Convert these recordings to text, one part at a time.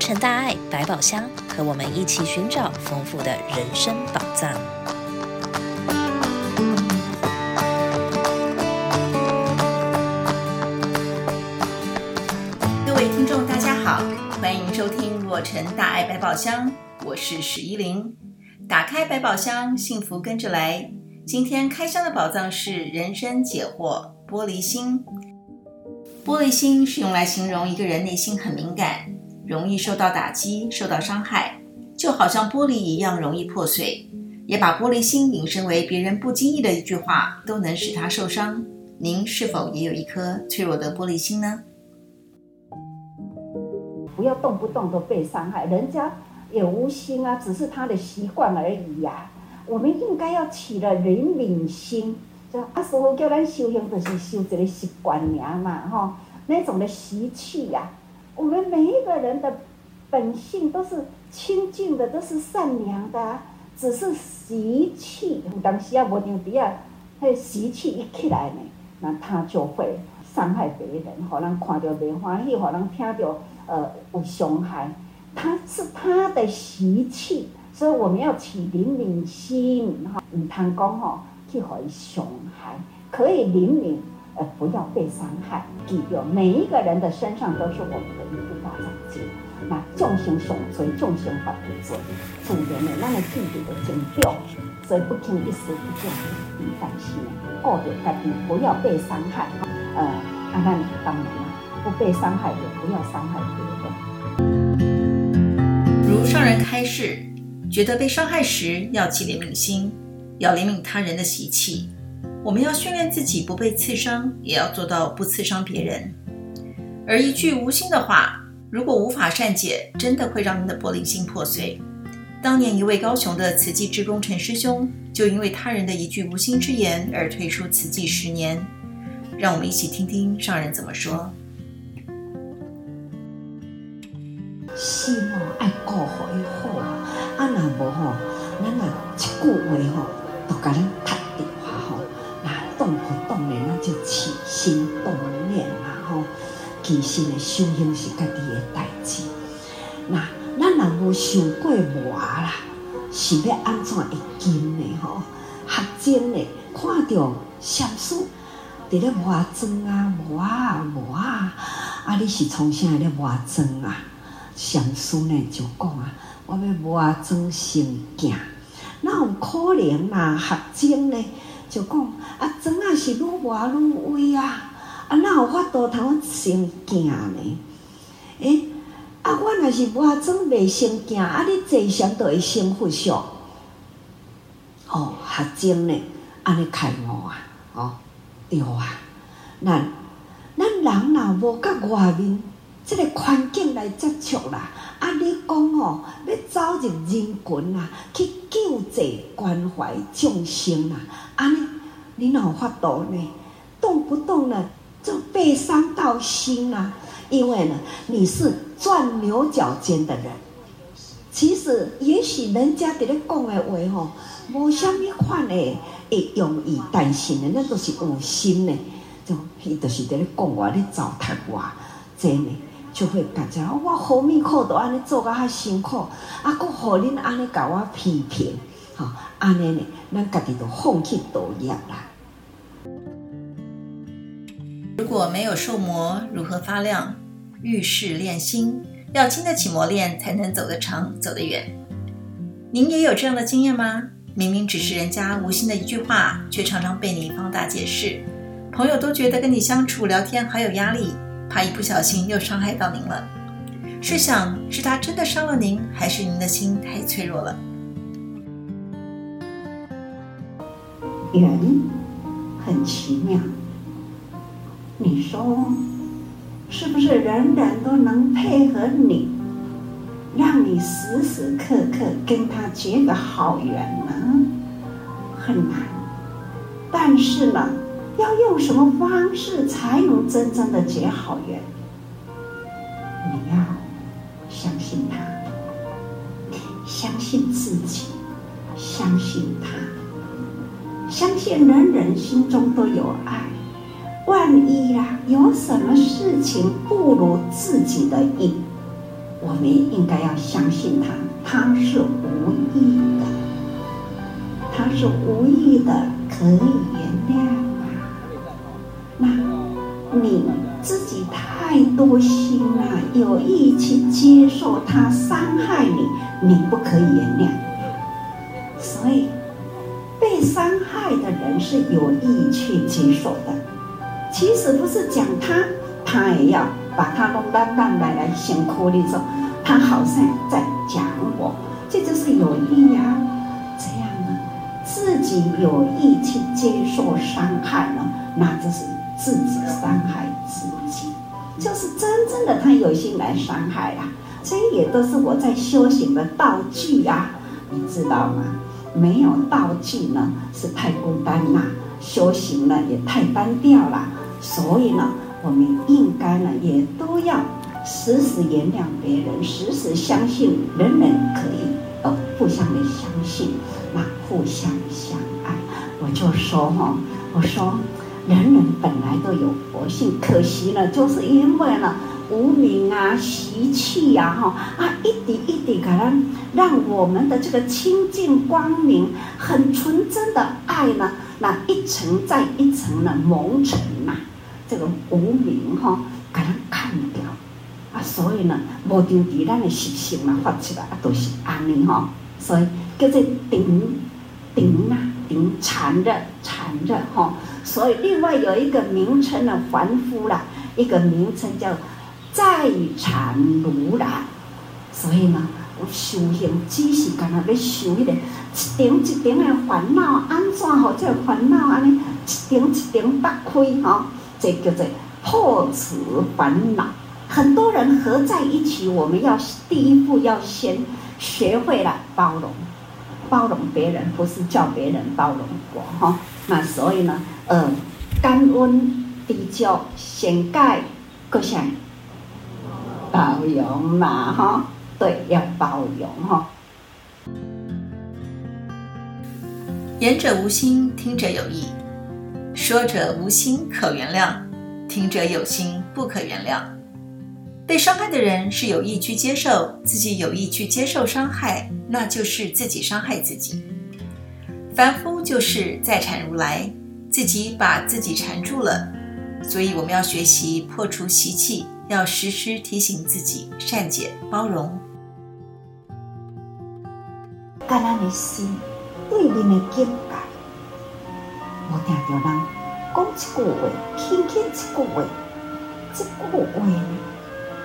城大爱百宝箱，和我们一起寻找丰富的人生宝藏。各位听众，大家好，欢迎收听洛城大爱百宝箱，我是史依琳。打开百宝箱，幸福跟着来。今天开箱的宝藏是人生解惑——玻璃心。玻璃心是用来形容一个人内心很敏感，容易受到打击、受到伤害，就好像玻璃一样容易破碎。也把玻璃心引申为别人不经意的一句话都能使他受伤。您是否也有一颗脆弱的玻璃心呢？不要动不动都被伤害，人家也无心啊，只是他的习惯而已呀、我们应该要起了怜悯心。就啊，师父叫咱修行，就是修这个习惯嘛，吼，那种的习气呀、我们每一个人的本性都是清净的，都是善良的，只是习气。有当时啊，无定底啊，那习气一起来呢，那他就会伤害别人，让人看到没欢喜，让人听到呃有伤害。他是他的习气，所以我们要起怜悯心，哈，唔通讲吼。去可以伤害，可以怜悯，呃，不要被伤害。记住，每一个人的身上都是我们的一部大长剑。那众生相随，众生法不随。重点呢，咱要记住的真重，所以不听一时不见，你担心，过得开心，不要被伤害。呃，啊，那当然了，不被伤害的，不要伤害别人。如上人开示，觉得被伤害时，要起怜悯心。要怜悯他人的习气，我们要训练自己不被刺伤，也要做到不刺伤别人。而一句无心的话，如果无法善解，真的会让您的玻璃心破碎。当年一位高雄的慈济志工陈师兄，就因为他人的一句无心之言而退出慈济十年。让我们一起听听上人怎么说。心哦，爱顾好以后啊，啊那无吼，咱啊一句话吼。都给人其实的修行是家己的代志。那咱若无受过磨啦，是要安怎会经的吼？学精的看到禅师伫咧磨砖啊磨啊磨啊，啊你是从啥咧磨砖啊？禅师呢就讲啊，我要磨砖成镜。那有可能嘛？学精呢，就讲啊，砖啊是愈磨愈微啊，啊，哪有法度通成镜呢？诶、啊，我若是磨砖未成镜，啊，你坐禅都会成佛相。哦，学精呢，安尼开悟啊，哦，对啊，咱咱人若无甲外面这个环境来接触啦。啊！你讲哦，要走入人群啊，去救济关怀众生啊！啊，你你哪有法度呢？动不动呢就被伤到心啊！因为呢，你是钻牛角尖的人。其实，也许人家在咧讲的话吼，无虾米款的会用意，但是呢，那都是有心的，就伊就是在咧讲我，咧糟蹋我，真呢。就会感觉我好面苦都安尼做个较辛苦，啊，搁互恁安尼甲我批评，哈，安尼呢，咱家己都放弃道业啦。如果没有受磨，如何发亮？遇事练心，要经得起磨练，才能走得长，走得远。您也有这样的经验吗？明明只是人家无心的一句话，却常常被你放大解释，朋友都觉得跟你相处聊天好有压力。怕一不小心又伤害到您了，试想是他真的伤了您，还是您的心太脆弱了？人很奇妙，你说是不是人人都能配合你，让你时时刻刻跟他结个好缘呢？很难，但是呢？要用什么方式才能真正的结好缘？你要相信他，相信自己，相信他，相信人人心中都有爱。万一呀，有什么事情不如自己的意，我们应该要相信他，他是无意的，他是无意的，可以原谅啊。那你自己太多心了，有意去接受他伤害你，你不可以原谅。所以被伤害的人是有意去接受的。其实不是讲他，他也要。把他弄到蛋来来辛苦的时候，他好像在讲我，这就是有意呀、这样呢，自己有意去接受伤害呢，那就是自己伤害自己，就是真正的他有心来伤害啦。这也都是我在修行的道具、啊，你知道吗？没有道具呢，是太孤单了，修行呢也太单调了，所以呢。我们应该呢，也都要时时原谅别人，时时相信人人可以呃互相的相信，那互相相爱。我就说哈，我说人人本来都有佛性，可惜呢，就是因为呢无明啊、习气呀，哈啊一点一点可能让我们的这个清净光明、很纯真的爱呢，那一层再一层的蒙尘呐。这个无明哈，给它砍掉啊，所以呢，无丢在咱的习性嘛，发起来啊，都是安尼哈，所以叫做顶顶啊，顶缠着缠着哈，所以另外有一个名称呢，凡夫啦，一个名称叫在缠如来，所以呢，我修行只是干那要修一点一点一点的烦恼，安怎好这烦恼安尼一点一点打开哈。这个叫破除烦恼，很多人合在一起，我们要第一步要先学会了包容，包容别人不是叫别人包容我哈。那所以呢，呃，感恩比较先盖各项，包容嘛哈，对，要包容哈。言者无心，听者有意。说者无心可原谅，听者有心不可原谅。被伤害的人是有意去接受，自己有意去接受伤害，那就是自己伤害自己。凡夫就是在缠如来，自己把自己缠住了。所以我们要学习破除习气，要时时提醒自己善解包容。感恩的心，对人的境界。我听到人讲一句话，轻轻一句话，这句话呢，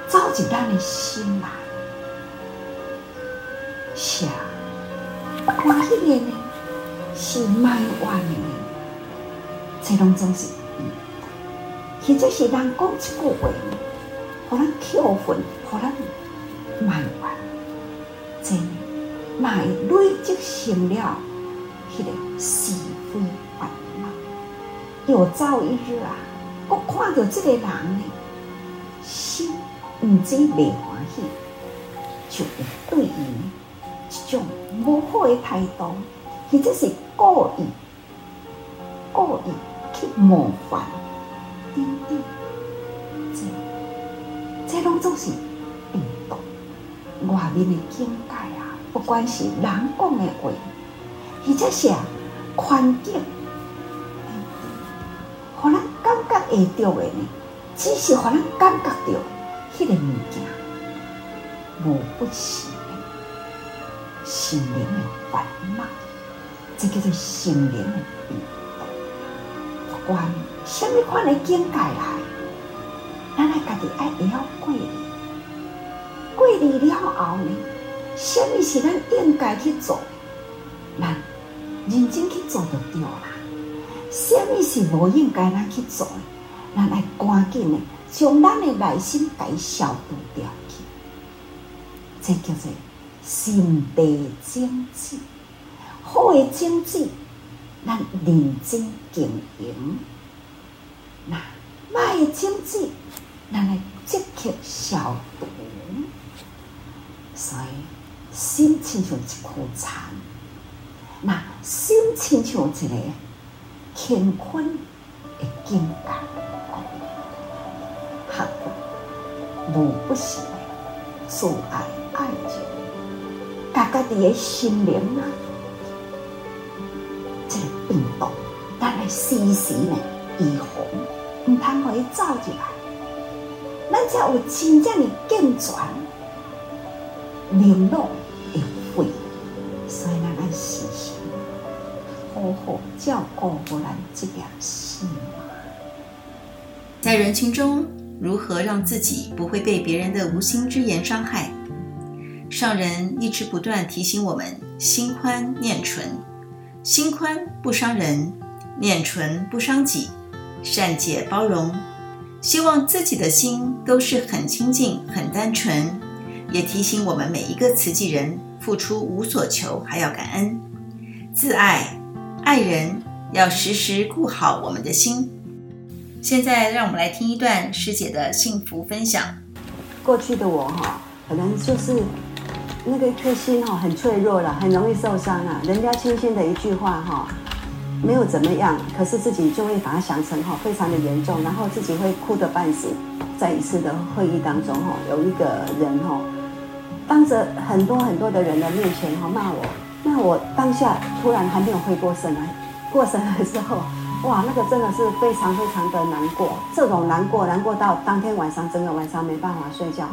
走进咱的心来。是啊，欢喜的呢，是埋怨的呢，这拢总是，或者是人讲一句话呢，互咱扣分，互咱埋怨，真那累积成了，迄个是非。有朝一日啊，我看到这个人呢，心唔知未欢喜，就会对伊一种不好的态度，或者是故意故意去冒犯，等等，这这拢总是病毒，外面的境界啊，不管是人讲的话，或者是环境。会着的呢，只是互人感觉到迄个物件无不是心灵的烦恼，这叫做心灵的病毒。不管什么款的境界来，咱来家己爱了过哩，过哩了后呢，什么是咱应该去做，咱认真去做就对啦。什么是无应该咱去做的？咱来赶紧的，将咱的内心给消除掉去，这叫做心地正直。好的正直，咱认真经营；那坏的正直，咱来积极消毒。所以心亲像一颗蚕，那心亲像一个乾坤的境界。无不行，自爱爱情，家家己的心灵啊，这个病毒，咱来时时呢预防，唔通互伊走入来，咱才有真正的健全，流露的肺，所以咱爱时时好好照顾好咱这条心。在人群中，如何让自己不会被别人的无心之言伤害？上人一直不断提醒我们：心宽念纯，心宽不伤人，念纯不伤己，善解包容。希望自己的心都是很清净、很单纯。也提醒我们每一个慈济人，付出无所求，还要感恩。自爱爱人，要时时顾好我们的心。现在让我们来听一段师姐的幸福分享。过去的我哈，可能就是那个颗心哈，很脆弱了，很容易受伤啊。人家轻轻的一句话哈，没有怎么样，可是自己就会把它想成哈非常的严重，然后自己会哭得半死。在一次的会议当中哈，有一个人哈，当着很多很多的人的面前哈骂我，那我当下突然还没有回过神来，过神来之后。哇，那个真的是非常非常的难过，这种难过，难过到当天晚上整个晚上没办法睡觉，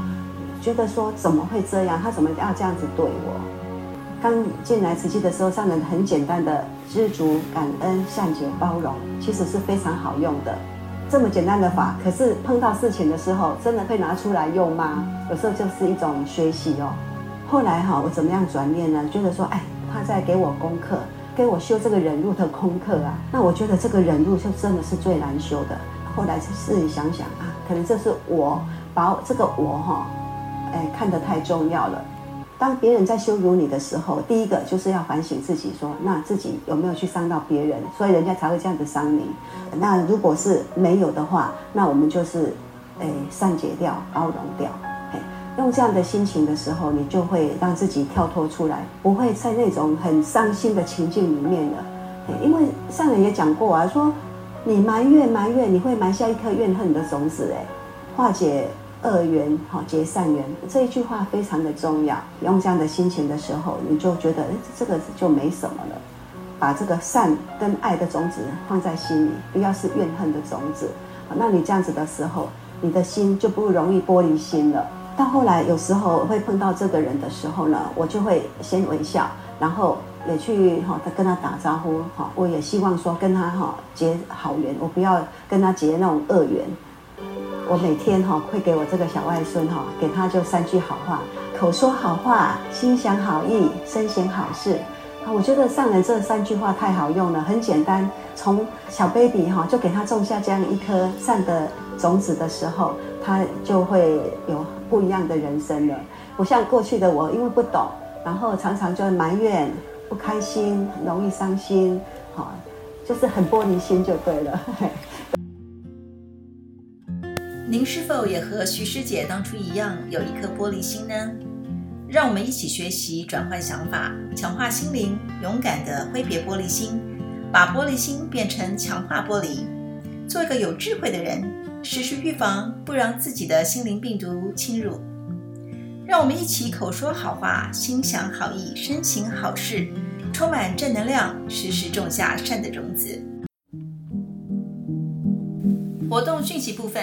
觉得说怎么会这样？他怎么要这样子对我？刚进来慈济的时候，上人很简单的知足、感恩、善解、包容，其实是非常好用的。这么简单的法，可是碰到事情的时候，真的会拿出来用吗？有时候就是一种学习哦。后来哈，我怎么样转念呢？觉得说，哎，他在给我功课。给我修这个忍辱的功课啊，那我觉得这个忍辱就真的是最难修的。后来自己想想啊，可能这是我把这个我哈，哎，看得太重要了。当别人在羞辱你的时候，第一个就是要反省自己说，说那自己有没有去伤到别人，所以人家才会这样子伤你。那如果是没有的话，那我们就是哎善解掉，包容掉。用这样的心情的时候，你就会让自己跳脱出来，不会在那种很伤心的情境里面了。因为上人也讲过啊，说你埋怨埋怨，你会埋下一颗怨恨的种子。哎，化解恶缘，好结善缘，这一句话非常的重要。用这样的心情的时候，你就觉得，哎，这个就没什么了。把这个善跟爱的种子放在心里，不要是怨恨的种子。那你这样子的时候，你的心就不容易玻璃心了。到后来，有时候会碰到这个人的时候呢，我就会先微笑，然后也去哈，跟他打招呼哈，我也希望说跟他哈结好缘，我不要跟他结那种恶缘。我每天哈会给我这个小外孙哈，给他就三句好话，口说好话，心想好意，身行好事。啊，我觉得上人这三句话太好用了，很简单，从小 baby 哈就给他种下这样一颗善的种子的时候，他就会有。不一样的人生了，不像过去的我，因为不懂，然后常常就埋怨、不开心、容易伤心，好，就是很玻璃心就对了。您是否也和徐师姐当初一样有一颗玻璃心呢？让我们一起学习转换想法，强化心灵，勇敢地挥别玻璃心，把玻璃心变成强化玻璃，做一个有智慧的人。时时预防，不让自己的心灵病毒侵入。让我们一起口说好话，心想好意，身行好事，充满正能量，时时种下善的种子。活动讯息部分：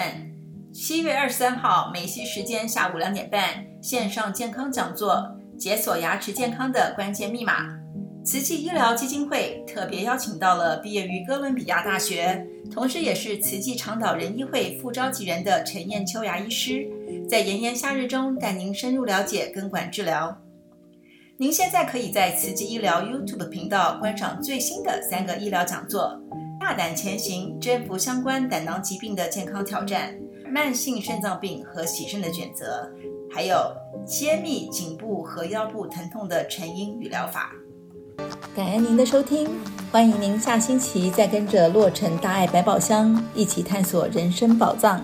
七月二十三号美西时间下午两点半，线上健康讲座，解锁牙齿健康的关键密码。慈济医疗基金会特别邀请到了毕业于哥伦比亚大学，同时也是慈济长岛人医会副召集人的陈燕秋牙医师，在炎炎夏日中带您深入了解根管治疗。您现在可以在慈济医疗 YouTube 频道观赏最新的三个医疗讲座：大胆前行，征服相关胆囊疾病的健康挑战；慢性肾脏病和洗肾的选择；还有揭秘颈部和腰部疼痛的成因与疗法。感恩您的收听，欢迎您下星期再跟着洛城大爱百宝箱一起探索人生宝藏。